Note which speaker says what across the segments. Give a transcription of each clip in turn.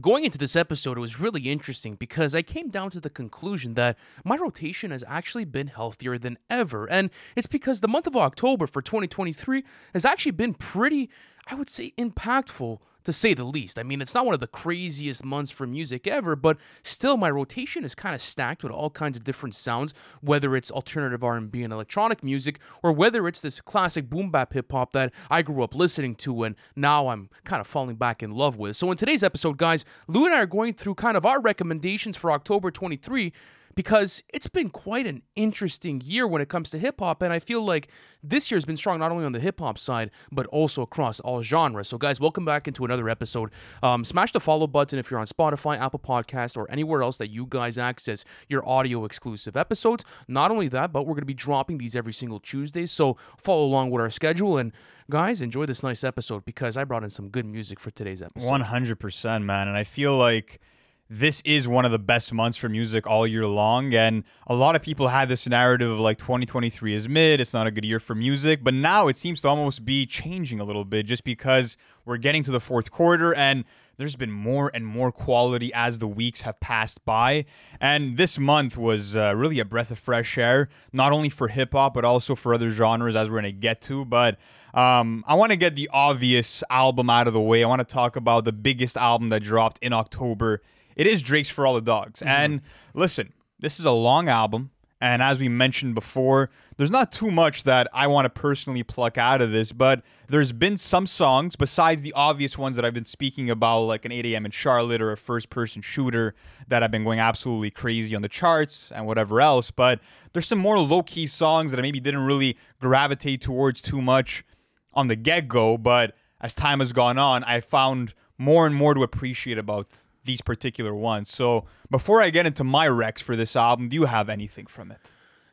Speaker 1: Going into this episode, it was really interesting because I came down to the conclusion that my rotation has actually been healthier than ever. And it's because the month of October for 2023 has actually been pretty, I would say, impactful to say the least. I mean, it's not one of the craziest months for music ever, but still my rotation is kind of stacked with all kinds of different sounds, whether it's alternative R&B and electronic music or whether it's this classic boom bap hip hop that I grew up listening to and now I'm kind of falling back in love with. So in today's episode, guys, Lou and I are going through kind of our recommendations for October 23 because it's been quite an interesting year when it comes to hip hop. And I feel like this year's been strong not only on the hip hop side, but also across all genres. So, guys, welcome back into another episode. Um, smash the follow button if you're on Spotify, Apple Podcast, or anywhere else that you guys access your audio exclusive episodes. Not only that, but we're going to be dropping these every single Tuesday. So, follow along with our schedule. And guys, enjoy this nice episode because I brought in some good music for today's episode.
Speaker 2: 100%, man. And I feel like this is one of the best months for music all year long. And a lot of people had this narrative of like 2023 is mid, it's not a good year for music. But now it seems to almost be changing a little bit just because we're getting to the fourth quarter and there's been more and more quality as the weeks have passed by. And this month was uh, really a breath of fresh air, not only for hip hop, but also for other genres as we're going to get to. But um, I want to get the obvious album out of the way. I want to talk about the biggest album that dropped in October it is Drake's For All the Dogs. Mm-hmm. And listen, this is a long album. And as we mentioned before, there's not too much that I want to personally pluck out of this, but there's been some songs besides the obvious ones that I've been speaking about, like an 8 a.m. in Charlotte or a first person shooter that have been going absolutely crazy on the charts and whatever else. But there's some more low key songs that I maybe didn't really gravitate towards too much on the get go. But as time has gone on, I found more and more to appreciate about these particular ones. So before I get into my recs for this album, do you have anything from it?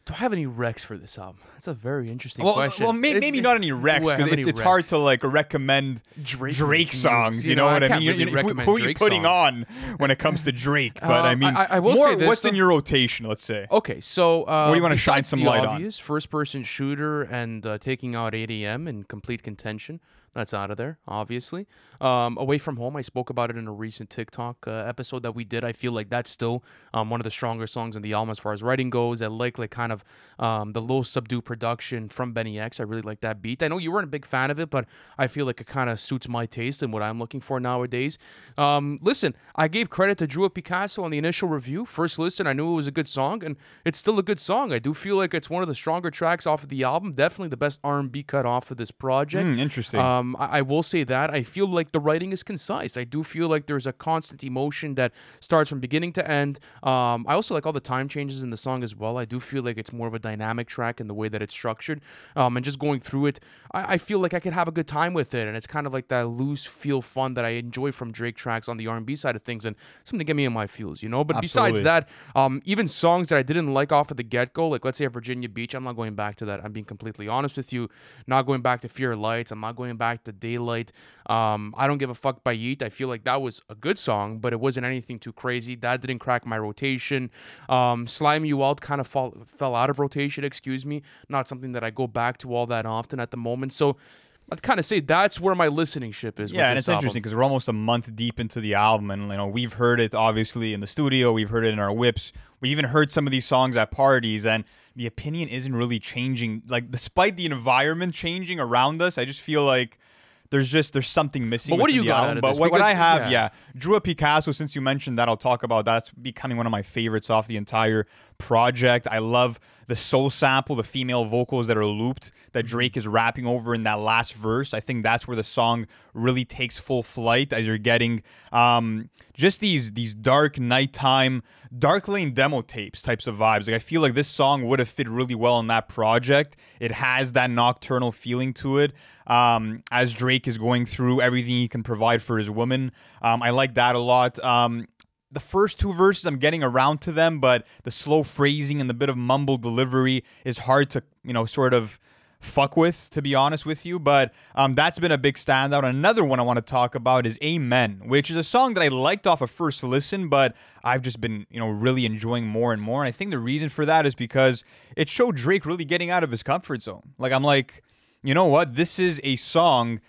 Speaker 1: Do I have any recs for this album? That's a very interesting
Speaker 2: well,
Speaker 1: question.
Speaker 2: Well, may, maybe it, not any recs because it's, it's hard to like recommend Drake, Drake songs. You, you know, know, what I, mean? Really who, who, are you putting songs. on when it comes to Drake? But uh, I mean, I, I will more, say what's some... in your rotation? Let's say.
Speaker 1: Okay, so uh,
Speaker 2: what do you want to shine some light
Speaker 1: obvious, on? First-person shooter and uh, taking out 8 a.m. in complete contention. That's out of there, obviously. Um, Away from Home, I spoke about it in a recent TikTok uh, episode that we did. I feel like that's still um, one of the stronger songs in the album as far as writing goes. I like like kind of um, the low subdued production from Benny X. I really like that beat. I know you weren't a big fan of it, but I feel like it kind of suits my taste and what I'm looking for nowadays. Um, listen, I gave credit to Drew Picasso on the initial review. First listen, I knew it was a good song, and it's still a good song. I do feel like it's one of the stronger tracks off of the album. Definitely the best R&B cut off of this project.
Speaker 2: Mm, interesting. Um,
Speaker 1: I, I, will say that I feel like the writing is concise. I do feel like there's a constant emotion that starts from beginning to end. Um, I also like all the time changes in the song as well. I do feel like it's more of a dynamic track in the way that it's structured. Um, and just going through it, I, I, feel like I could have a good time with it. And it's kind of like that loose feel fun that I enjoy from Drake tracks on the R&B side of things and something to get me in my feels, you know. But Absolutely. besides that, um, even songs that I didn't like off of the get go, like let's say Virginia Beach, I'm not going back to that. I'm being completely honest with you. Not going back to Fear Lights. I'm not going back to Day Daylight. Um, I don't give a fuck by Yeat. I feel like that was a good song, but it wasn't anything too crazy. That didn't crack my rotation. Um, Slime You Out kind of fall, fell out of rotation. Excuse me. Not something that I go back to all that often at the moment. So. I'd kind of say that's where my listening ship is.
Speaker 2: Yeah, and
Speaker 1: it's
Speaker 2: album. interesting because we're almost a month deep into the album, and you know we've heard it obviously in the studio, we've heard it in our whips, we even heard some of these songs at parties, and the opinion isn't really changing. Like despite the environment changing around us, I just feel like there's just there's something missing.
Speaker 1: But what do
Speaker 2: you
Speaker 1: got album.
Speaker 2: But what, what, I have, yeah. yeah, Drew Picasso. Since you mentioned that, I'll talk about that's becoming one of my favorites off the entire project. I love the soul sample, the female vocals that are looped that mm-hmm. Drake is rapping over in that last verse. I think that's where the song really takes full flight as you're getting um, just these these dark nighttime, dark lane demo tapes types of vibes. Like I feel like this song would have fit really well in that project. It has that nocturnal feeling to it. Um, as Drake is going through everything he can provide for his woman, um, I like that a lot. Um, the first two verses I'm getting around to them, but the slow phrasing and the bit of mumble delivery is hard to, you know, sort of fuck with, to be honest with you. But um, that's been a big standout. Another one I want to talk about is Amen, which is a song that I liked off a of first listen, but I've just been, you know, really enjoying more and more. And I think the reason for that is because it showed Drake really getting out of his comfort zone. Like, I'm like, you know what? This is a song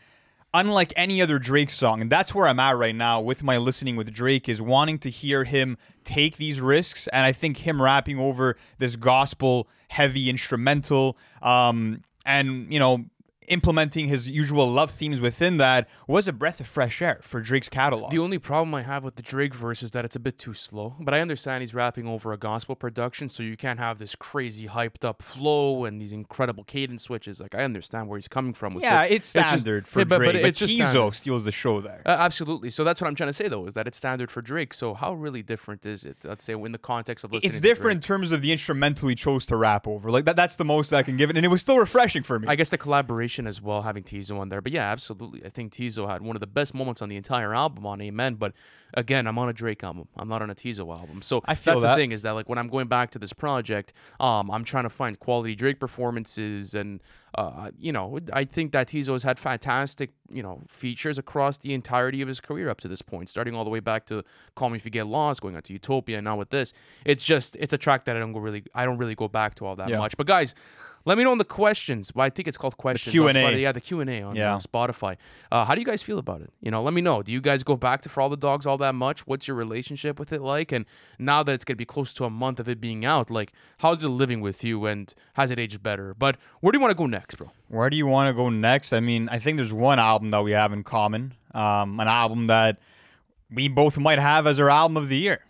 Speaker 2: unlike any other Drake song. And that's where I'm at right now with my listening with Drake is wanting to hear him take these risks. And I think him rapping over this gospel heavy instrumental, um, and you know, implementing his usual love themes within that was a breath of fresh air for Drake's catalog.
Speaker 1: The only problem I have with the Drake verse is that it's a bit too slow. But I understand he's rapping over a gospel production, so you can't have this crazy hyped up flow and these incredible cadence switches. Like I understand where he's coming from. With
Speaker 2: yeah,
Speaker 1: it.
Speaker 2: it's standard
Speaker 1: just,
Speaker 2: for
Speaker 1: yeah, but,
Speaker 2: Drake,
Speaker 1: but,
Speaker 2: but,
Speaker 1: it's just
Speaker 2: Teezo
Speaker 1: standard.
Speaker 2: steals the show there.
Speaker 1: Uh, absolutely. So that's what I'm trying to say though, is that it's standard for Drake. So how really different is it? Let's say in the context of listening.
Speaker 2: it's different in terms of the instrumental he chose to rap over. Like that, that's the most I can give it, and it was still refreshing for me.
Speaker 1: I guess the collaboration as well, having Teezo on there. But yeah, absolutely. I think Teezo had one of the best moments on the entire album on Amen. But again, I'm on a Drake album. I'm not on a Teezo album. So
Speaker 2: I feel
Speaker 1: that's
Speaker 2: that.
Speaker 1: the thing is that like when I'm going back to this project, um, I'm trying to find quality Drake performances and uh, you know, I think that Teezo has had fantastic, you know, features across the entirety of his career up to this point, starting all the way back to Call Me If You Get Lost, going on to Utopia, and now with this. It's just it's a track that I don't go really I don't really go back to all that
Speaker 2: Yeah.
Speaker 1: much. But guys, let me know in the questions. Well, I think it's called questions. on
Speaker 2: Q&A.
Speaker 1: Yeah, the Q and A on
Speaker 2: Yeah.
Speaker 1: Spotify. Uh, how do you guys feel about it? You know, let me know. Do you guys go back to For All the Dogs all that much? What's your relationship with it like? And now that it's gonna be close to a month of it being out, like how's it living with you and has it aged better? But where do you want to go next, bro?
Speaker 2: Where do you want to go next? I mean, I think there's one album that we have in common. Um, an album that we both might have as our album of the year.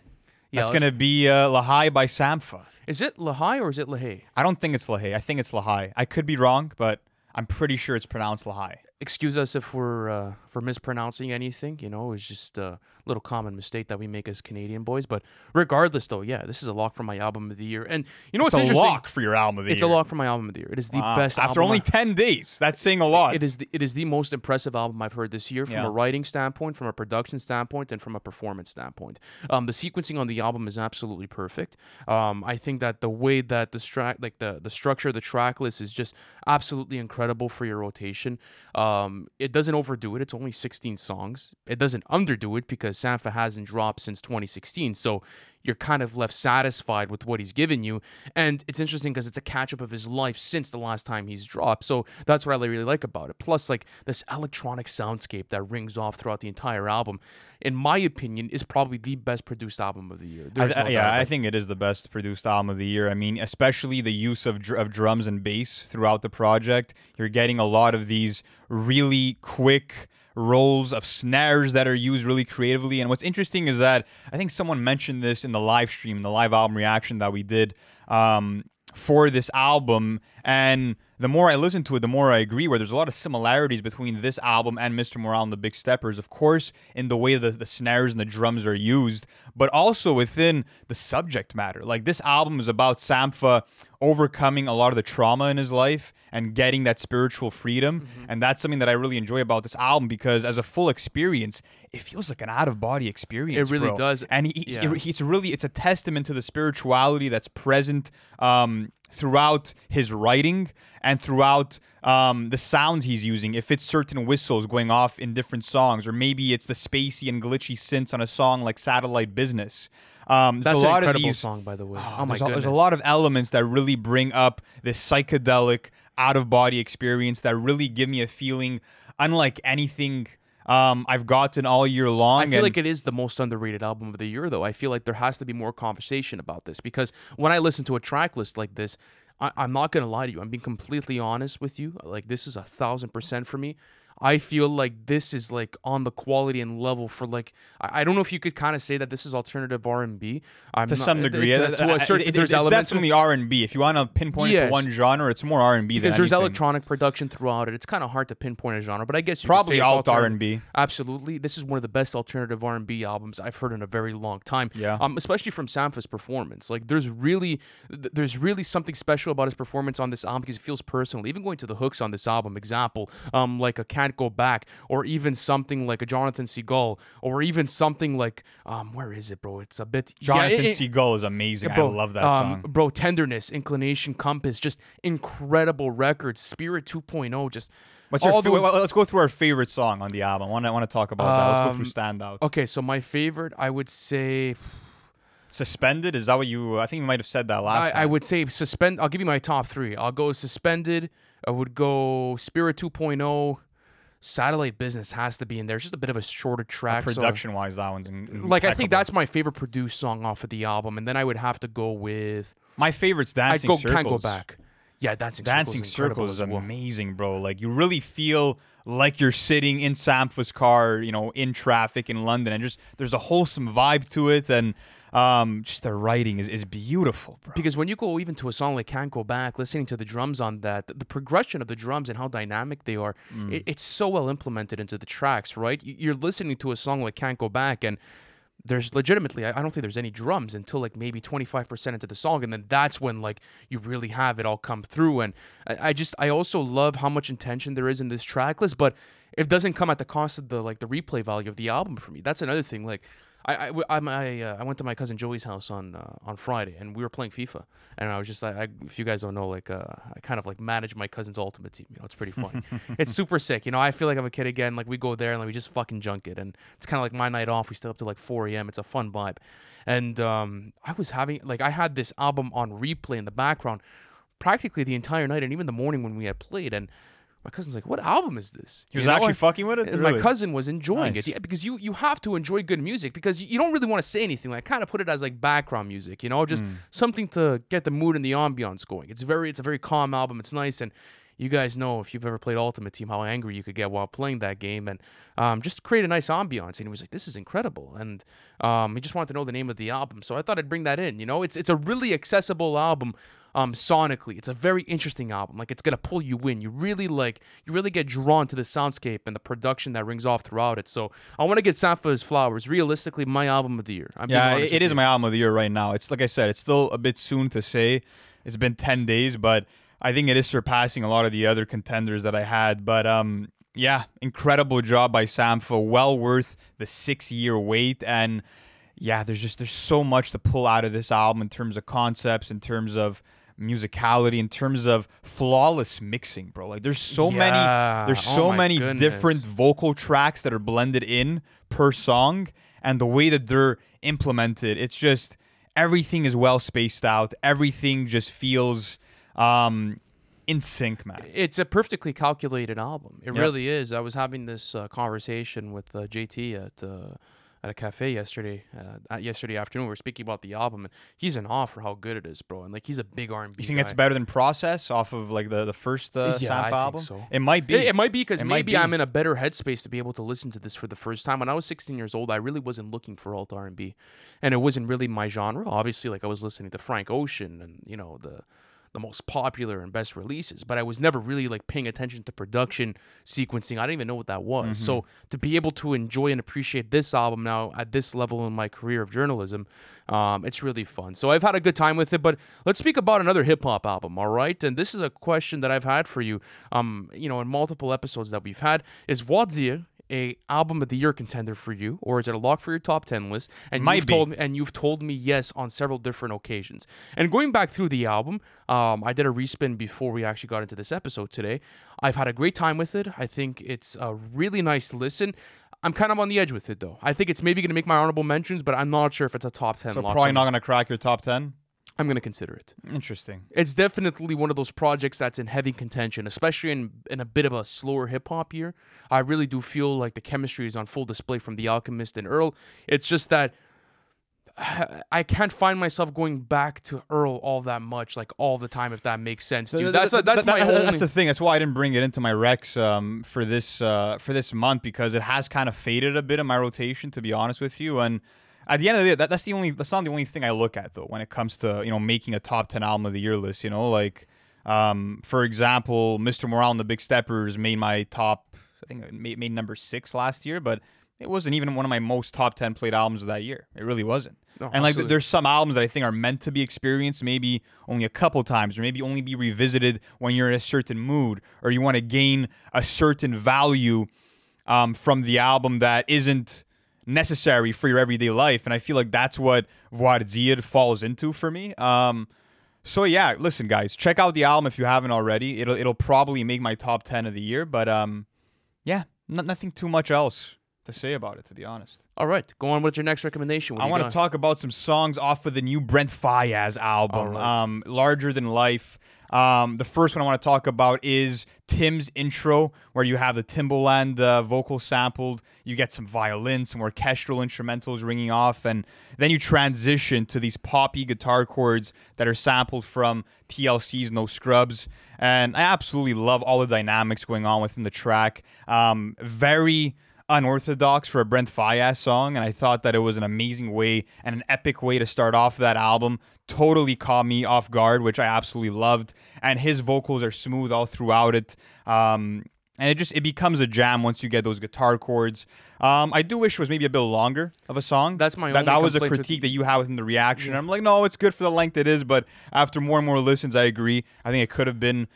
Speaker 1: Yeah,
Speaker 2: That's gonna be uh, Lahai by Sampha.
Speaker 1: Is it Lahai or is it Lahey?
Speaker 2: I don't think it's Lahai. I think it's Lahai. I could be wrong, but I'm pretty sure it's pronounced Lahai.
Speaker 1: Excuse us if we're uh, for mispronouncing anything. You know, it's just a little common mistake that we make as Canadian boys. But regardless, though, yeah, this is a lock for my album of the year. And you know what's
Speaker 2: It's a lock for your album of the
Speaker 1: It's
Speaker 2: year.
Speaker 1: It's a lock for my album of the year. It is the
Speaker 2: Wow.
Speaker 1: best
Speaker 2: After only
Speaker 1: I-
Speaker 2: ten days, that's saying a lot.
Speaker 1: It is the, it is the most impressive album I've heard this year from
Speaker 2: Yeah.
Speaker 1: a writing standpoint, from a production standpoint, and from a performance standpoint. Um, the sequencing on the album is absolutely perfect. Um, I think that the way that the track, like the the structure, of the track list is just absolutely incredible for your rotation. Um, it doesn't overdo it. It's only 16 songs. It doesn't underdo it because Sampha hasn't dropped since 2016. So you're kind of left satisfied with what he's given you. And it's interesting because it's a catch up of his life since the last time he's dropped. So that's what I really like about it. Plus, like this electronic soundscape that rings off throughout the entire album, in my opinion, is probably the best produced album of the year.
Speaker 2: I
Speaker 1: no
Speaker 2: yeah. I think it is the best produced album of the year. I mean, especially the use of dr- of drums and bass throughout the project. You're getting a lot of these really quick rolls of snares that are used really creatively. And what's interesting is that I think someone mentioned this in the live stream, the live album reaction that we did um, for this album. And the more I listen to it, the more I agree. Where there's a lot of similarities between this album and Mr. Morale and the Big Steppers, of course, in the way the, the snares and the drums are used, but also within the subject matter. Like this album is about Sampha overcoming a lot of the trauma in his life and getting that spiritual freedom.
Speaker 1: Mm-hmm.
Speaker 2: And that's something that I really enjoy about this album because as a full experience, it feels like an out of body experience.
Speaker 1: It really
Speaker 2: bro.
Speaker 1: does.
Speaker 2: And he,
Speaker 1: Yeah.
Speaker 2: he- he's really it's a testament to the spirituality that's present um, throughout his writing and throughout um, the sounds he's using. If it's certain whistles going off in different songs, or maybe it's the spacey and glitchy synths on a song like "Satellite Business." Um,
Speaker 1: that's
Speaker 2: there's a lot of
Speaker 1: incredible
Speaker 2: these.
Speaker 1: song, by the way.
Speaker 2: Oh,
Speaker 1: Oh, my
Speaker 2: there's, a, there's a lot of elements that really bring up this psychedelic out of body experience that really give me a feeling unlike anything um, I've gotten all year long.
Speaker 1: I feel
Speaker 2: and-
Speaker 1: like it is the most underrated album of the year, though. I feel like there has to be more conversation about this because when I listen to a track list like this, I, I'm not gonna lie to you. I'm being completely honest with you. Like this is a thousand percent for me. I feel like this is like on the quality and level for like I, I don't know if you could kind of say that this is alternative R and B.
Speaker 2: to some degree.
Speaker 1: To,
Speaker 2: Uh,
Speaker 1: to a
Speaker 2: uh,
Speaker 1: certain,
Speaker 2: it- it-
Speaker 1: there's
Speaker 2: it's
Speaker 1: elements
Speaker 2: definitely R and B. If you want to pinpoint it to one genre, it's more R and B than
Speaker 1: because there's
Speaker 2: anything.
Speaker 1: electronic production throughout it. It's kind of hard to pinpoint a genre, but I guess you could
Speaker 2: Probably
Speaker 1: say
Speaker 2: alt R and B.
Speaker 1: Absolutely, this is one of the best alternative R and B albums I've heard in a very long time.
Speaker 2: Yeah.
Speaker 1: um, especially from Sampha's performance. Like, there's really, th- there's really something special about his performance on this album because it feels personal. Even going to the hooks on this album, example, um, like a Can't Go Back, or even something like a Jonathan Seagull, or even something like, um, where is it, bro? It's a bit
Speaker 2: Jonathan
Speaker 1: yeah, it-
Speaker 2: is amazing.
Speaker 1: bro,
Speaker 2: I love that
Speaker 1: um,
Speaker 2: song.
Speaker 1: Bro, Tenderness, Inclination, Compass, just incredible records. Spirit 2.0, just
Speaker 2: What's your fa- well, let's go through our favorite song on the album. I want to want to talk about that. Let's go
Speaker 1: Um,
Speaker 2: through standouts.
Speaker 1: Okay, so my favorite, I would say,
Speaker 2: Suspended is that what you? I think you might have said that last
Speaker 1: I,
Speaker 2: time.
Speaker 1: I would say suspend. I'll give you my top three. I'll go suspended. I would go Spirit 2.0. Satellite Business has to be in there. It's just a bit of a shorter track. so-
Speaker 2: Production wise, that one's in,
Speaker 1: like I think that's my favorite produced song off of the album, and then I would have to go with
Speaker 2: my favorite's Dancing
Speaker 1: I'd go
Speaker 2: Circles.
Speaker 1: Can't Go Back. Yeah, Dancing,
Speaker 2: Dancing
Speaker 1: Circles, is incredible
Speaker 2: Circles is
Speaker 1: well.
Speaker 2: amazing, bro. Like you really feel like you're sitting in Sampha's car, you know, in traffic in London, and just there's a wholesome vibe to it, and um, just the writing is, is beautiful, bro.
Speaker 1: Because when you go even to a song like Can't Go Back, listening to the drums on that, the, the progression of the drums and how dynamic they are,
Speaker 2: Mm.
Speaker 1: it, it's so well implemented into the tracks, right? You're listening to a song like Can't Go Back, and there's legitimately, I I don't think there's any drums until like maybe 25% into the song, and then that's when like you really have it all come through. And I, I just, I also love how much intention there is in this track list, but it doesn't come at the cost of the like the replay value of the album for me. That's another thing. Like I I, I, uh, I went to my cousin Joey's house on uh, on Friday and we were playing FIFA and I was just like I, if you guys don't know like uh, I kind of like manage my cousin's ultimate team. You know, it's pretty fun. it's super sick. You know, I feel like I'm a kid again. Like we go there and like we just fucking junk it and it's kind of like my night off. We stay up to like 4 a.m. It's a fun vibe. And um, I was having like I had this album on replay in the background practically the entire night and even the morning when we had played and. My cousin's like, "What album is this?"
Speaker 2: He was
Speaker 1: You know,
Speaker 2: actually
Speaker 1: and-
Speaker 2: fucking with it. Really?
Speaker 1: my cousin was enjoying
Speaker 2: Nice.
Speaker 1: it yeah, because you you have to enjoy good music because you, you don't really want to say anything. Like kind of put it as like background music you know? Just
Speaker 2: Mm.
Speaker 1: something to get the mood and the ambiance going. It's very it's a very calm album. It's nice. And you guys know if you've ever played ultimate team how angry you could get while playing that game and um, just create a nice ambiance. And he was like this is incredible. And um, he just wanted to know the name of the album. So i thought i'd bring that in you know? It's it's a really accessible album um, sonically. It's a very interesting album. Like it's gonna pull you in. You really like you really get drawn to the soundscape and the production that rings off throughout it. So I want to get Sampha's Flowers. Realistically, my album of the year. I'm
Speaker 2: Yeah, it is
Speaker 1: you.
Speaker 2: my album of the year right now. It's like I said, it's still a bit soon to say. It's been ten days, but I think it is surpassing a lot of the other contenders that I had. But um, yeah, incredible job by Sampha. Well worth the six year wait. And yeah, there's just there's so much to pull out of this album in terms of concepts, in terms of musicality, in terms of flawless mixing, bro. Like there's so
Speaker 1: Yeah.
Speaker 2: many there's
Speaker 1: Oh
Speaker 2: so
Speaker 1: my
Speaker 2: many
Speaker 1: goodness.
Speaker 2: different vocal tracks that are blended in per song and the way that they're implemented it's just everything is well spaced out everything just feels um in sync man
Speaker 1: It's a perfectly calculated album. It
Speaker 2: Yep.
Speaker 1: really is. I was having this uh, conversation with uh, JT at uh, at a cafe yesterday. Uh, yesterday afternoon, we were speaking about the album, and he's in awe for how good it is, bro. And like he's a big R and B.
Speaker 2: you think it's better than process off of like the the first uh,
Speaker 1: Yeah,
Speaker 2: Sampha
Speaker 1: I think
Speaker 2: album
Speaker 1: so.
Speaker 2: it might be
Speaker 1: It, it might be because maybe
Speaker 2: be.
Speaker 1: I'm in a better headspace to be able to listen to this for the first time. When I was 16 years old, I really wasn't looking for alt R&B, and it wasn't really my genre. Obviously, like I was listening to Frank Ocean and you know the the most popular and best releases, but I was never really like paying attention to production sequencing. I didn't even know what that was. So to be able to enjoy and appreciate this album now at this level in my career of journalism, um, it's really fun. So I've had a good time with it. But let's speak about another hip hop album, all right? And this is a question that I've had for you, um, you know, in multiple episodes that we've had. Is Voir Dire a album of the year contender for you, or is it a lock for your top ten list? And
Speaker 2: Might
Speaker 1: you've
Speaker 2: be.
Speaker 1: told me, and you've told me yes on several different occasions. And going back through the album, um, I did a respin before we actually got into this episode today. I've had a great time with it. I think it's a really nice listen. I'm kind of on the edge with it though. I think it's maybe going to make my honorable mentions, but I'm not sure if it's a top ten.
Speaker 2: so
Speaker 1: lock
Speaker 2: probably not gonna crack your top 10
Speaker 1: I'm going to consider it.
Speaker 2: interesting
Speaker 1: It's definitely one of those projects that's in heavy contention, especially in in a bit of a slower hip hop year. I really do feel like the chemistry is on full display from The Alchemist and Earl. It's just that I can't find myself going back to Earl all that much, like all the time, if that makes sense. Dude,
Speaker 2: th-
Speaker 1: that's
Speaker 2: th-
Speaker 1: that's
Speaker 2: th-
Speaker 1: my only.
Speaker 2: That's the thing. That's why I didn't bring it into my Rex um, for this uh, for this month because it has kind of faded a bit in my rotation, to be honest with you. And at the end of the day, that, that's the only that's not the only thing I look at though when it comes to you know making a top ten album of the year list. You know, like um, for example, Mr. Morale and the Big Steppers made my top. I think it made, made number six last year, but it wasn't even one of my most top ten played albums of that year. It really wasn't.
Speaker 1: No,
Speaker 2: and like,
Speaker 1: absolutely.
Speaker 2: there's some albums that I think are meant to be experienced maybe only a couple times, or maybe only be revisited when you're in a certain mood, or you want to gain a certain value um, from the album that isn't necessary for your everyday life. And I feel like that's what Voir Dire falls into for me. Um, so yeah, listen, guys, check out the album if you haven't already. It'll it'll probably make my top ten of the year, but um, yeah, n- nothing too much else to say about it, to be honest.
Speaker 1: all right, go on with your next recommendation. What
Speaker 2: I want to talk about some songs off of the new Brent Faiyaz album,
Speaker 1: right.
Speaker 2: um, "Larger Than Life." Um, the first one I want to talk about is Tim's intro, where you have the Timbaland uh, vocal sampled. You get some violins, some orchestral instrumentals ringing off, and then you transition to these poppy guitar chords that are sampled from TLC's No Scrubs. And I absolutely love all the dynamics going on within the track. Um, very unorthodox for a Brent Faiyaz song, and I thought that it was an amazing way and an epic way to start off that album. Totally caught me off guard, which I absolutely loved, and his vocals are smooth all throughout it. Um, and it just it becomes a jam once you get those guitar chords. Um, I do wish it was maybe a bit longer of a song.
Speaker 1: That's my
Speaker 2: that, that was a
Speaker 1: complaint with-
Speaker 2: critique that you had within the reaction. I'm like, no, it's good for the length it is, but after more and more listens, I agree. I think it could have been,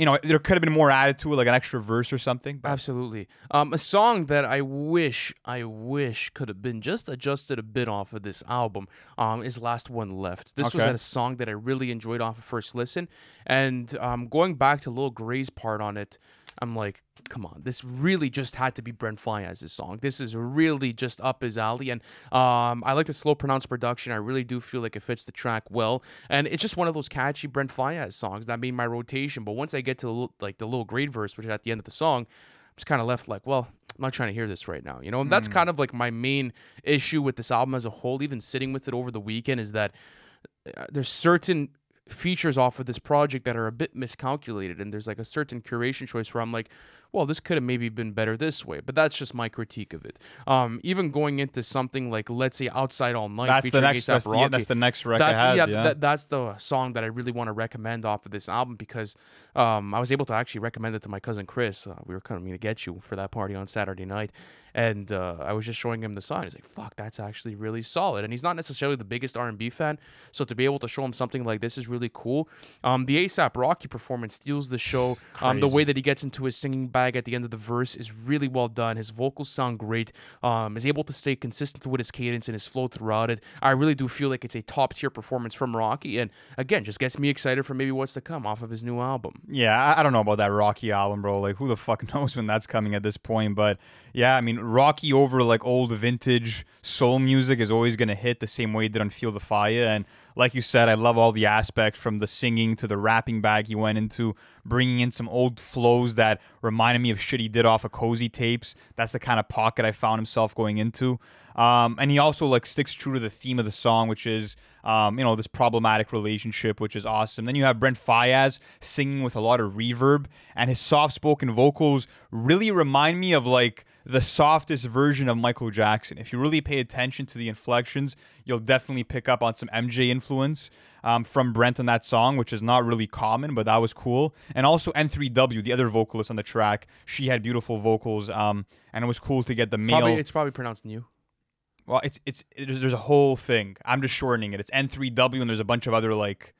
Speaker 2: you know, there could have been more added to it, like an extra verse or something. But
Speaker 1: Absolutely. Um, a song that I wish, I wish could have been just adjusted a bit off of this album um, is Last One Left. This was a song that I really enjoyed off of first listen. And um, going back to Lil Gray's part on it, I'm like, come on, this really just had to be Brent Faiyaz's song. This is really just up his alley. And um, I like the slow pronounced production. I really do feel like it fits the track well. And it's just one of those catchy Brent Faiyaz songs that made my rotation. But once I get to the, like the little grade verse, which is at the end of the song, I'm just kind of left like, well, I'm not trying to hear this right now, you know. And that's kind of like my main issue with this album as a whole. Even sitting with it over the weekend is that uh, there's certain features off of this project that are a bit miscalculated, and there's like a certain curation choice where I'm like, well, this could have maybe been better this way, but that's just my critique of it. Um, even going into something like, let's say, Outside All Night,
Speaker 2: that's the next. That's yeah, that's the next record
Speaker 1: that's
Speaker 2: I had.
Speaker 1: yeah,
Speaker 2: Yeah,
Speaker 1: that- that's the song that I really want to recommend off of this album because um, I was able to actually recommend it to my cousin Chris. Uh, we were coming to get you for that party on Saturday night, and uh, I was just showing him the song. He's like, "Fuck, that's actually really solid." And he's not necessarily the biggest R and B fan, so to be able to show him something like this is really cool. Um, the ASAP Rocky performance steals the show. Um, the way that he gets into his singing bag at the end of the verse is really well done. His vocals sound great. Um, is able to stay consistent with his cadence and his flow throughout it. I really do feel like it's a top tier performance from Rocky, and again, just gets me excited for maybe what's to come off of his new album.
Speaker 2: Yeah, I, I don't know about that Rocky album, bro. Like, who the fuck knows when that's coming at this point? But yeah, I mean, Rocky over like old vintage soul music is always gonna hit the same way it did on Feel the Fire. And like you said, I love all the aspects from the singing to the rapping bag he went into, bringing in some old flows that reminded me of shit he did off of Cozy tapes. That's the kind of pocket I found himself going into. Um, and he also like sticks true to the theme of the song, which is um, you know this problematic relationship, which is awesome. Then you have Brent Faiyaz singing with a lot of reverb, and his soft-spoken vocals really remind me of like the softest version of Michael Jackson. If you really pay attention to the inflections, you'll definitely pick up on some MJ influence um, from Brent on that song, which is not really common, but that was cool. And also N3W, the other vocalist on the track, she had beautiful vocals, um, and it was cool to get the male.
Speaker 1: Probably it's probably pronounced new.
Speaker 2: Well, it's it's there's, there's a whole thing. I'm just shortening it. It's N3W, and there's a bunch of other like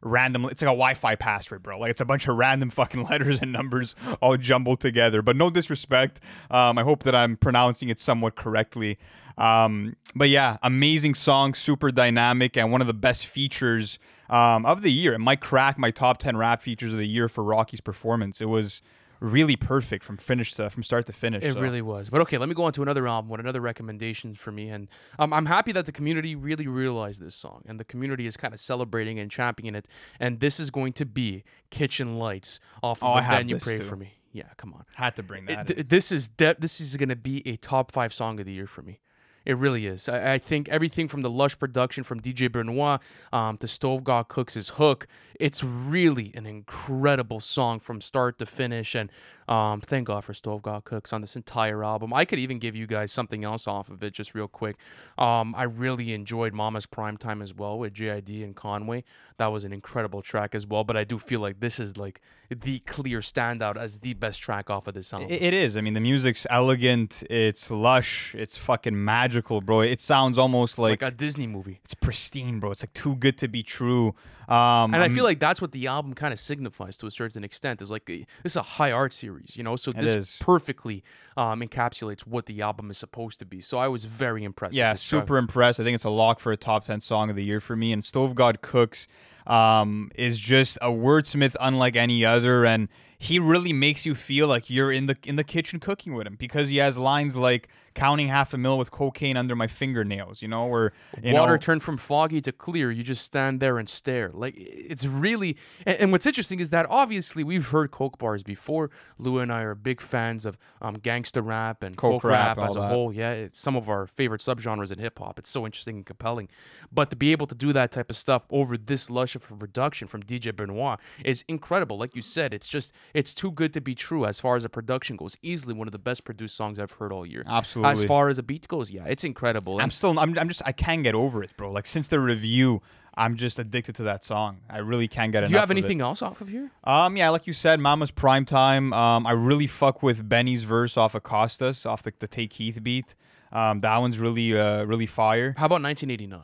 Speaker 2: random. It's like a Wi-Fi password, bro. Like it's a bunch of random fucking letters and numbers all jumbled together. But no disrespect. Um, I hope that I'm pronouncing it somewhat correctly. Um, but yeah, amazing song, super dynamic, and one of the best features um, of the year. It might crack my top ten rap features of the year for Rocky's performance. It was really perfect from finish to from start to finish.
Speaker 1: It
Speaker 2: so.
Speaker 1: really was. But okay, let me go on to another album What another recommendation for me. And um, I'm happy that the community really realized this song and the community is kind of celebrating and championing it. And this is going to be Kitchen Lights off
Speaker 2: Oh,
Speaker 1: of
Speaker 2: have
Speaker 1: Then You Pray
Speaker 2: too.
Speaker 1: for Me. Yeah, come on.
Speaker 2: had to bring
Speaker 1: It-
Speaker 2: that. in.
Speaker 1: th- this is de- this is going to be a top five song of the year for me. It really is. I, I think everything from the lush production from DJ Benoit um, to Stove God Cooks' hook, it's really an incredible song from start to finish. And um, thank God for Stove God Cooks on this entire album. I could even give you guys something else off of it just real quick. Um, I really enjoyed Mama's Prime Time as well with JID and Conway. That was an incredible track as well. But I do feel like this is like the clear standout as the best track off of this album.
Speaker 2: It- is. I mean, the music's elegant. It's lush. It's fucking magical, bro. It sounds almost like,
Speaker 1: like a Disney movie.
Speaker 2: it's pristine, bro. It's like too good to be true. Um,
Speaker 1: And I
Speaker 2: I'm-
Speaker 1: feel like that's what the album kind of signifies to a certain extent. Is like a, this is a high art series, you know. So this
Speaker 2: is.
Speaker 1: perfectly um, encapsulates what the album is supposed to be. So I was very impressed.
Speaker 2: yeah,
Speaker 1: this track.
Speaker 2: super impressed. I think it's a lock for a top ten song of the year for me. And Stove God Cooks um, is just a wordsmith unlike any other, and he really makes you feel like you're in the in the kitchen cooking with him because he has lines like counting half a mil with cocaine under my fingernails, you know, where you
Speaker 1: Water
Speaker 2: know,
Speaker 1: turned from foggy to clear. You just stand there and stare. Like it's really. And, and what's interesting is that obviously we've heard coke bars before. Lou and I are big fans of um, gangster rap and
Speaker 2: Coke
Speaker 1: coke,
Speaker 2: rap,
Speaker 1: rap, as a
Speaker 2: that.
Speaker 1: whole. Yeah, it's some of our favorite subgenres in hip hop. It's so interesting and compelling. But to be able to do that type of stuff over this lush of a production from DJ Benoit is incredible. Like you said, it's just it's too good to be true as far as the production goes. Easily one of the best produced songs I've heard all year. As
Speaker 2: Absolutely.
Speaker 1: far as a beat goes, yeah, it's incredible.
Speaker 2: I'm
Speaker 1: And
Speaker 2: still I'm, I'm just I can't get over it, bro. Like since the review, I'm just addicted to that song. I really can't get enough.
Speaker 1: do you have
Speaker 2: of it.
Speaker 1: anything else off of here?
Speaker 2: Um, yeah, like you said, Mama's Prime Time. Um, I really fuck with Benny's verse off of Costas, off the, the Take Heath beat. Um, that one's really, uh, really fire.
Speaker 1: How about 1989?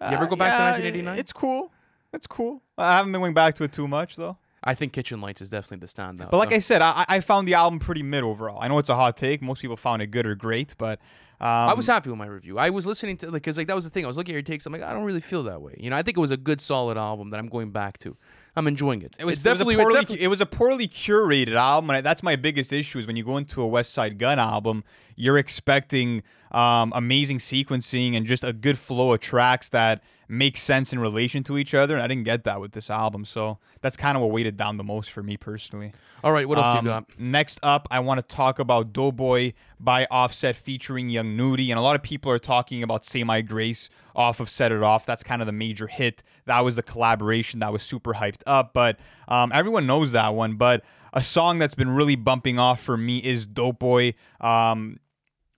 Speaker 1: You ever
Speaker 2: Uh,
Speaker 1: go back
Speaker 2: yeah,
Speaker 1: to 1989?
Speaker 2: It's cool. It's cool. I haven't been going back to it too much though.
Speaker 1: I think Kitchen Lights is definitely the standout.
Speaker 2: But like
Speaker 1: Uh,
Speaker 2: I said, I, I found the album pretty mid overall. I know it's a hot take. Most people found it good or great, but um,
Speaker 1: I was happy with my review. I was listening to like because like that was the thing. I was looking at your takes. I'm like, I don't really feel that way. You know, I think it was a good, solid album that I'm going back to. I'm enjoying it.
Speaker 2: It was,
Speaker 1: It's
Speaker 2: it was
Speaker 1: definitely,
Speaker 2: poorly,
Speaker 1: definitely-
Speaker 2: it was a poorly curated album, and that's my biggest issue. Is when you go into a Westside Gunn album, you're expecting um, amazing sequencing and just a good flow of tracks that make sense in relation to each other, and I didn't get that with this album. So that's kind of what weighted down the most for me personally.
Speaker 1: All right, what else
Speaker 2: Um,
Speaker 1: you got?
Speaker 2: Next up, I want to talk about Dope Boy by Offset featuring Young Nudy. And a lot of people are talking about Say My Grace off of Set It Off. That's kind of the major hit. That was the collaboration that was super hyped up. But um, everyone knows that one. But a song that's been really bumping off for me is Dope Boy. Um,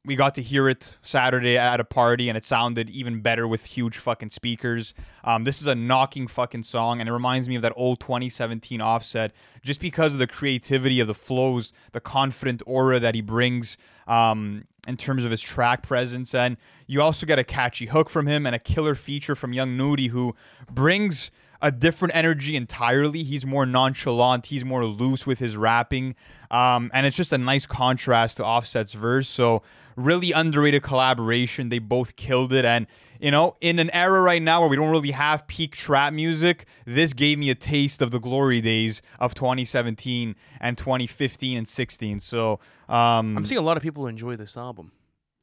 Speaker 2: we got to hear it Saturday at a party, and it sounded even better with huge fucking speakers. Um, this is a knocking fucking song, and it reminds me of that old 2017 offset just because of the creativity of the flows, the confident aura that he brings um, in terms of his track presence. And you also get a catchy hook from him and a killer feature from Young Nudy, who brings a different energy entirely. He's more nonchalant. He's more loose with his rapping. Um, and it's just a nice contrast to Offset's verse. So, really underrated collaboration. They both killed it. And, you know, in an era right now where we don't really have peak trap music, this gave me a taste of the glory days of 2017 and 2015 and 16. So, um,
Speaker 1: I'm seeing a lot of people enjoy this album.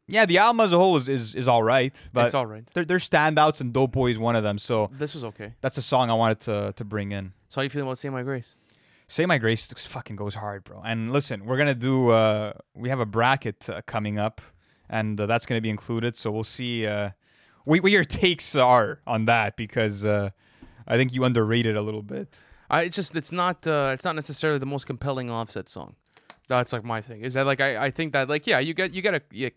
Speaker 2: Yeah, the album as a whole is, is, is all right. But
Speaker 1: it's all right.
Speaker 2: They're, they're standouts, and Dope Boy is one of them. So,
Speaker 1: This was okay.
Speaker 2: that's a song I wanted to, to bring in.
Speaker 1: So how you feeling about Say My Grace?
Speaker 2: Say My Grace fucking goes hard, bro. And listen, we're gonna do. Uh, we have a bracket uh, coming up, and uh, that's gonna be included. So we'll see uh, what, what your takes are on that because uh, I think you underrated a little bit.
Speaker 1: I it's just it's not uh, it's not necessarily the most compelling Offset song. That's like my thing. Is that like I, I think that like yeah you get you get a you,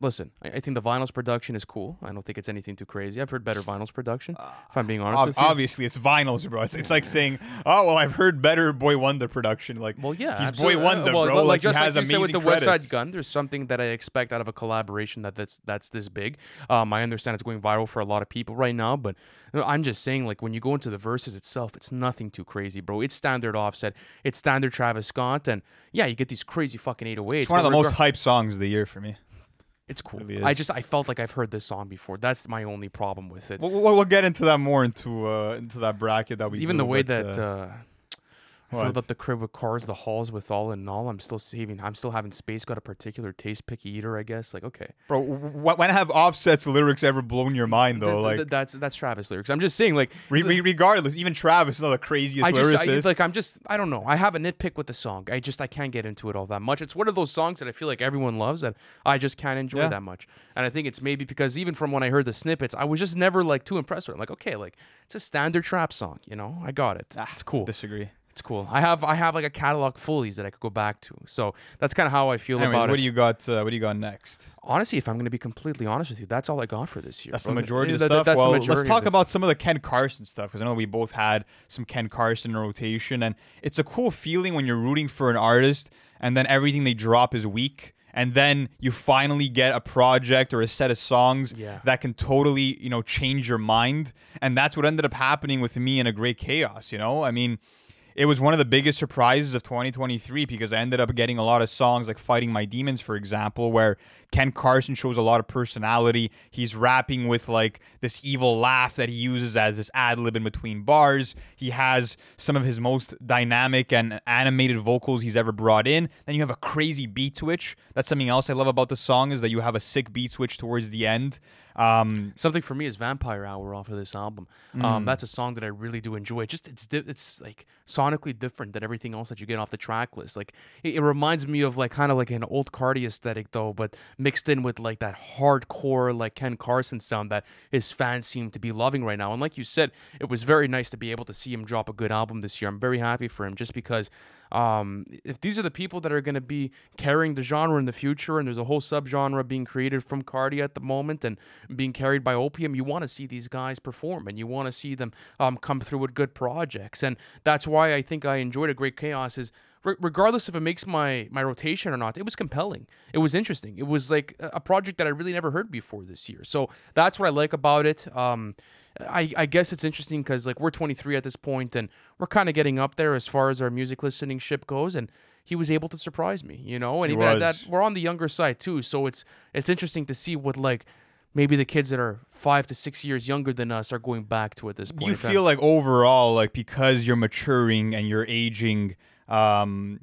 Speaker 1: listen. I, I think the Vinylz production is cool. I don't think it's anything too crazy. I've heard better Vinylz production. If I'm being honest
Speaker 2: Ob-
Speaker 1: with you.
Speaker 2: obviously, it's Vinylz, bro. It's, it's like saying, "Oh, well, I've heard better Boi-1da production." Like,
Speaker 1: Well, yeah,
Speaker 2: he's
Speaker 1: absolutely.
Speaker 2: Boy
Speaker 1: Uh,
Speaker 2: Wonder,
Speaker 1: well,
Speaker 2: bro.
Speaker 1: Like,
Speaker 2: Like,
Speaker 1: just
Speaker 2: he has
Speaker 1: like you said with the West. Side Gun, there's something that I expect out of a collaboration that that's that's this big. Um, I understand it's going viral for a lot of people right now, but you know, I'm just saying, like when you go into the verses itself, it's nothing too crazy, bro. It's standard Offset, it's standard Travis Scott, and yeah, you get these crazy fucking 808s.
Speaker 2: It's one of the most hype songs of the year for me.
Speaker 1: It's cool.
Speaker 2: really
Speaker 1: I just I felt like I've heard this song before. That's my only problem with it.
Speaker 2: We'll, we'll, we'll get into that more into uh, into that bracket that we
Speaker 1: Even
Speaker 2: do,
Speaker 1: the way
Speaker 2: but,
Speaker 1: that
Speaker 2: uh,
Speaker 1: uh, I
Speaker 2: what?
Speaker 1: filled up the crib with cars, the halls with all and all. I'm still saving. I'm still having space. Got a particular taste, picky eater, I guess. Like okay.
Speaker 2: bro, wh- when have Offset's lyrics ever blown your mind though?
Speaker 1: Th- th-
Speaker 2: Like,
Speaker 1: that's that's Travis lyrics. I'm just saying, like,
Speaker 2: Re- re- regardless, even Travis is not the craziest
Speaker 1: I just I,
Speaker 2: lyricist.
Speaker 1: like I'm just I don't know. I have a nitpick with the song. I just I can't get into it all that much. It's one of those songs that I feel like everyone loves that I just can't enjoy
Speaker 2: Yeah.
Speaker 1: that much. And I think it's maybe because even from when I heard the snippets, I was just never like too impressed with it. I'm like, okay, like it's a standard trap song, you know? I got it. Ah, it's cool.
Speaker 2: Disagree.
Speaker 1: It's cool. I have I have like a catalog fullies that I could go back to. So that's kind of how I feel
Speaker 2: Anyways,
Speaker 1: about
Speaker 2: what
Speaker 1: it.
Speaker 2: do you got? Uh, what do you got next?
Speaker 1: Honestly, if I'm going to be completely honest with you, that's all I got for this year.
Speaker 2: That's the majority of the stuff.
Speaker 1: that's the
Speaker 2: well,
Speaker 1: majority
Speaker 2: let's talk about some of the Ken Carson stuff because I know we both had some Ken Carson rotation, and it's a cool feeling when you're rooting for an artist and then everything they drop is weak. And then you finally get a project or a set of songs
Speaker 1: Yeah.
Speaker 2: that can totally, you know, change your mind. And that's what ended up happening with me in a great chaos. You know, I mean, it was one of the biggest surprises of 2023 because I ended up getting a lot of songs like Fighting My Demons, for example, where Ken Carson shows a lot of personality. He's rapping with like this evil laugh that he uses as this ad lib in between bars. He has some of his most dynamic and animated vocals he's ever brought in. Then you have a crazy beat switch. That's something else I love about the song is that you have a sick beat switch towards the end. Um,
Speaker 1: Something for me is Vampire Hour off of this album.
Speaker 2: Mm.
Speaker 1: Um, that's a song that I really do enjoy. Just it's di- it's like sonically different than everything else that you get off the track list. Like it, it reminds me of like kind of like an old Carti aesthetic though, but mixed in with like that hardcore like Ken Carson sound that his fans seem to be loving right now. And like you said, it was very nice to be able to see him drop a good album this year. I'm very happy for him just because um, if these are the people that are going to be carrying the genre in the future, and there's a whole subgenre being created from Carti at the moment and being carried by Opium, you want to see these guys perform and you want to see them um, come through with good projects. And that's why I think I enjoyed a great chaos is re- regardless if it makes my my rotation or not, it was compelling. It was interesting. It was like a project that I really never heard before this year. So that's what I like about it. Um, I, I guess it's interesting because like we're 23 at this point and we're kind of getting up there as far as our music listening ship goes and he was able to surprise me you know and
Speaker 2: He
Speaker 1: even at that we're on the younger side too so it's it's interesting to see what like maybe the kids that are five to six years younger than us are going back to at this point
Speaker 2: you feel like overall like because you're maturing and you're aging um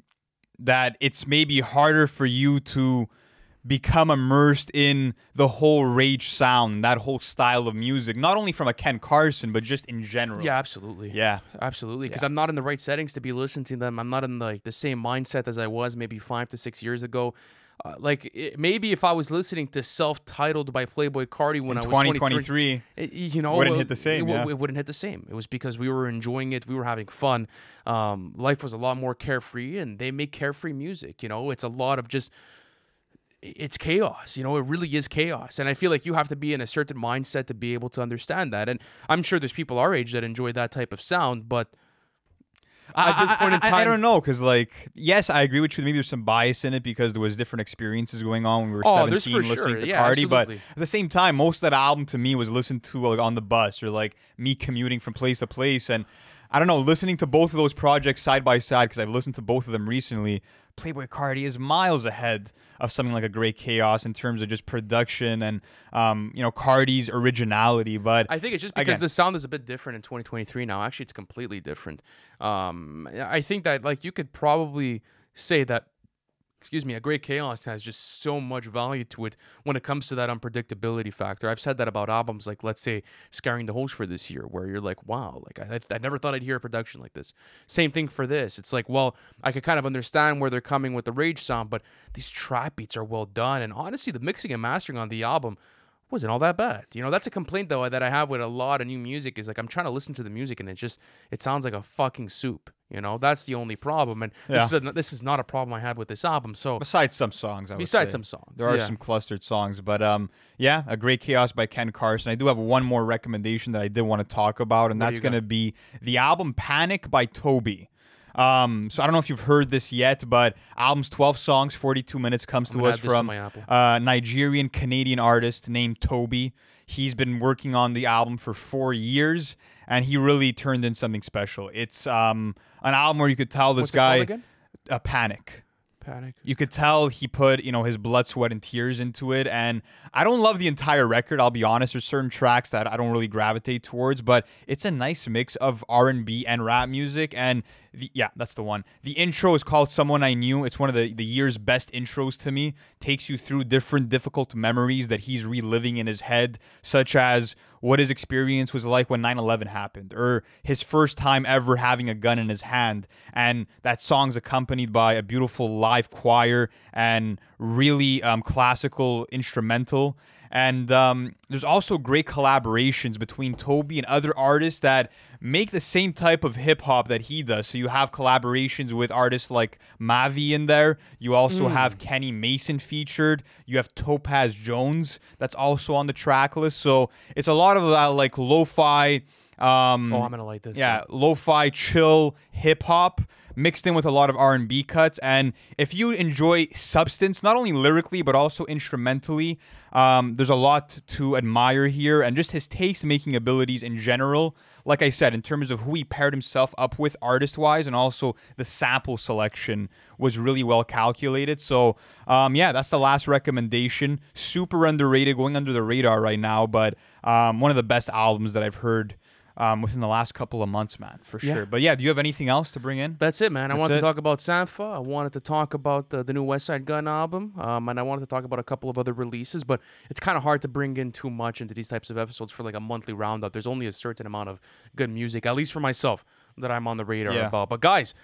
Speaker 2: that it's maybe harder for you to become immersed in the whole rage sound that whole style of music not only from a ken carson but just in general
Speaker 1: yeah absolutely
Speaker 2: yeah
Speaker 1: Absolutely, because I'm not in the right settings to be listening to them. I'm not in like the same mindset as I was maybe five to six years ago. Uh, like it, maybe if I was listening to self-titled by Playboi Carti when
Speaker 2: in
Speaker 1: I was 23,
Speaker 2: 2023
Speaker 1: it- you know,
Speaker 2: Wouldn't
Speaker 1: uh,
Speaker 2: hit the same,
Speaker 1: It,
Speaker 2: yeah.
Speaker 1: it wouldn't hit the same. It was because we were enjoying it. We were having fun. Um, life was a lot more carefree, and they make carefree music. You know, it's a lot of just it's chaos. You know, it really is chaos. And I feel like you have to be in a certain mindset to be able to understand that. And I'm sure there's people our age that enjoy that type of sound, but at this
Speaker 2: I-
Speaker 1: point in
Speaker 2: I- I,
Speaker 1: time-
Speaker 2: don't know because like yes i agree with you maybe there's some bias in it because there was different experiences going on when we were
Speaker 1: Oh,
Speaker 2: 17
Speaker 1: there's
Speaker 2: listening
Speaker 1: sure.
Speaker 2: to
Speaker 1: Yeah,
Speaker 2: carti but at the same time most of that album to me was listened to like on the bus or like me commuting from place to place and i don't know listening to both of those projects side by side because i've listened to both of them recently playboi carti is miles ahead of something like a great chaos in terms of just production and um, you know carti's originality but
Speaker 1: I think it's just because
Speaker 2: Again.
Speaker 1: the sound is a bit different in 2023 now. Actually, it's completely different. Um, I think that like you could probably say that. Excuse me, a great chaos has just so much value to it when it comes to that unpredictability factor. I've said that about albums like, let's say, Scaring the Hoes for this year, where you're like, wow, like I, I never thought I'd hear a production like this. Same thing for this. It's like, well, I could kind of understand where they're coming with the rage sound, but these trap beats are well done. And honestly, the mixing and mastering on the album wasn't all that bad. You know, that's a complaint though that I have with a lot of new music is like I'm trying to listen to the music and it just it sounds like a fucking soup. You know, that's the only problem. And this is a, this is not a problem I had with this album. So
Speaker 2: besides some songs I
Speaker 1: besides some songs,
Speaker 2: There are
Speaker 1: yeah.
Speaker 2: some clustered songs, but um, yeah, a great chaos by Ken Carson. I do have one more recommendation that I did want to talk about, and
Speaker 1: What
Speaker 2: that's going to be the album Panic by Tobi. Um, so I don't know if you've heard this yet, but album's 12 songs, 42 minutes comes to us
Speaker 1: add this to
Speaker 2: from a Nigerian Canadian artist named Tobi. He's been working on the album for four years, and he really turned in something special. It's um an album where you could tell this
Speaker 1: What's
Speaker 2: guy a panic
Speaker 1: Panic.
Speaker 2: you could tell he put you know his blood sweat and tears into it and i don't love the entire record i'll be honest there's certain tracks that i don't really gravitate towards but it's a nice mix of r&b and rap music and the, yeah that's the one. The intro is called someone i knew. It's one of the, the year's best intros to me. Takes you through different difficult memories that he's reliving in his head such as what his experience was like when 9-11 happened or his first time ever having a gun in his hand. And that song's accompanied by a beautiful live choir and really um, classical instrumental and um, there's also great collaborations between Tobi and other artists that make the same type of hip hop that he does. So you have collaborations with artists like Mavi in there. You also have Kenny Mason featured. You have Topaz Jones that's also on the track list. So it's a lot of that like lo-fi. Um,
Speaker 1: Oh, I'm gonna like this.
Speaker 2: yeah, lo-fi, chill hip hop mixed in with a lot of R&B cuts. And if you enjoy substance, not only lyrically but also instrumentally, Um, there's a lot to admire here, and just his taste making abilities in general. Like I said, in terms of who he paired himself up with artist wise, and also the sample selection was really well calculated. So, um, yeah, that's the last recommendation. Super underrated, going under the radar right now, but um, one of the best albums that I've heard um, within the last couple of months, man, for
Speaker 1: Yeah.
Speaker 2: sure. But yeah, do you have anything else to bring in?
Speaker 1: That's it, man. I wanted
Speaker 2: it?
Speaker 1: to talk about Sampha. I wanted to talk about uh, the new Westside Gunn album, um, and I wanted to talk about a couple of other releases. But it's kind of hard to bring in too much into these types of episodes for like a monthly roundup. There's only a certain amount of good music, at least for myself, that I'm on the radar
Speaker 2: Yeah.
Speaker 1: about. But guys,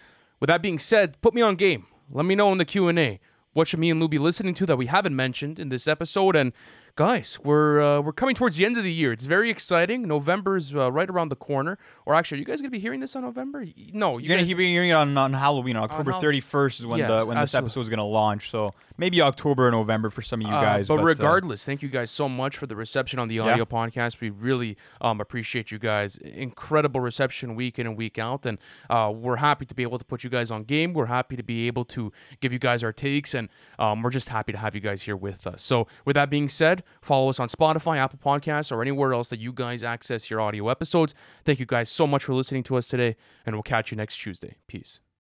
Speaker 1: with that being said, put me on game. Let me know in the Q and A what should me and Lou be listening to that we haven't mentioned in this episode. And guys, we're uh, we're coming towards the end of the year. It's very exciting. November's uh, right around the corner. Or actually, are you guys gonna be hearing this on November? No, you
Speaker 2: You're gonna
Speaker 1: guys-
Speaker 2: be hearing it on, on Halloween. On October 31st is when the when this episode is gonna launch. So maybe October or November for some of you
Speaker 1: Uh,
Speaker 2: guys.
Speaker 1: but,
Speaker 2: uh,
Speaker 1: regardless, thank you guys so much for the reception on the
Speaker 2: Yeah.
Speaker 1: audio podcast. We really um, appreciate you guys. Incredible reception week in and week out, and uh, we're happy to be able to put you guys on game. We're happy to be able to give you guys our takes, and um, we're just happy to have you guys here with us. So, with that being said, follow us on Spotify, Apple Podcasts, or anywhere else that you guys access your audio episodes. Thank you guys so much for listening to us today, and we'll catch you next Tuesday. Peace.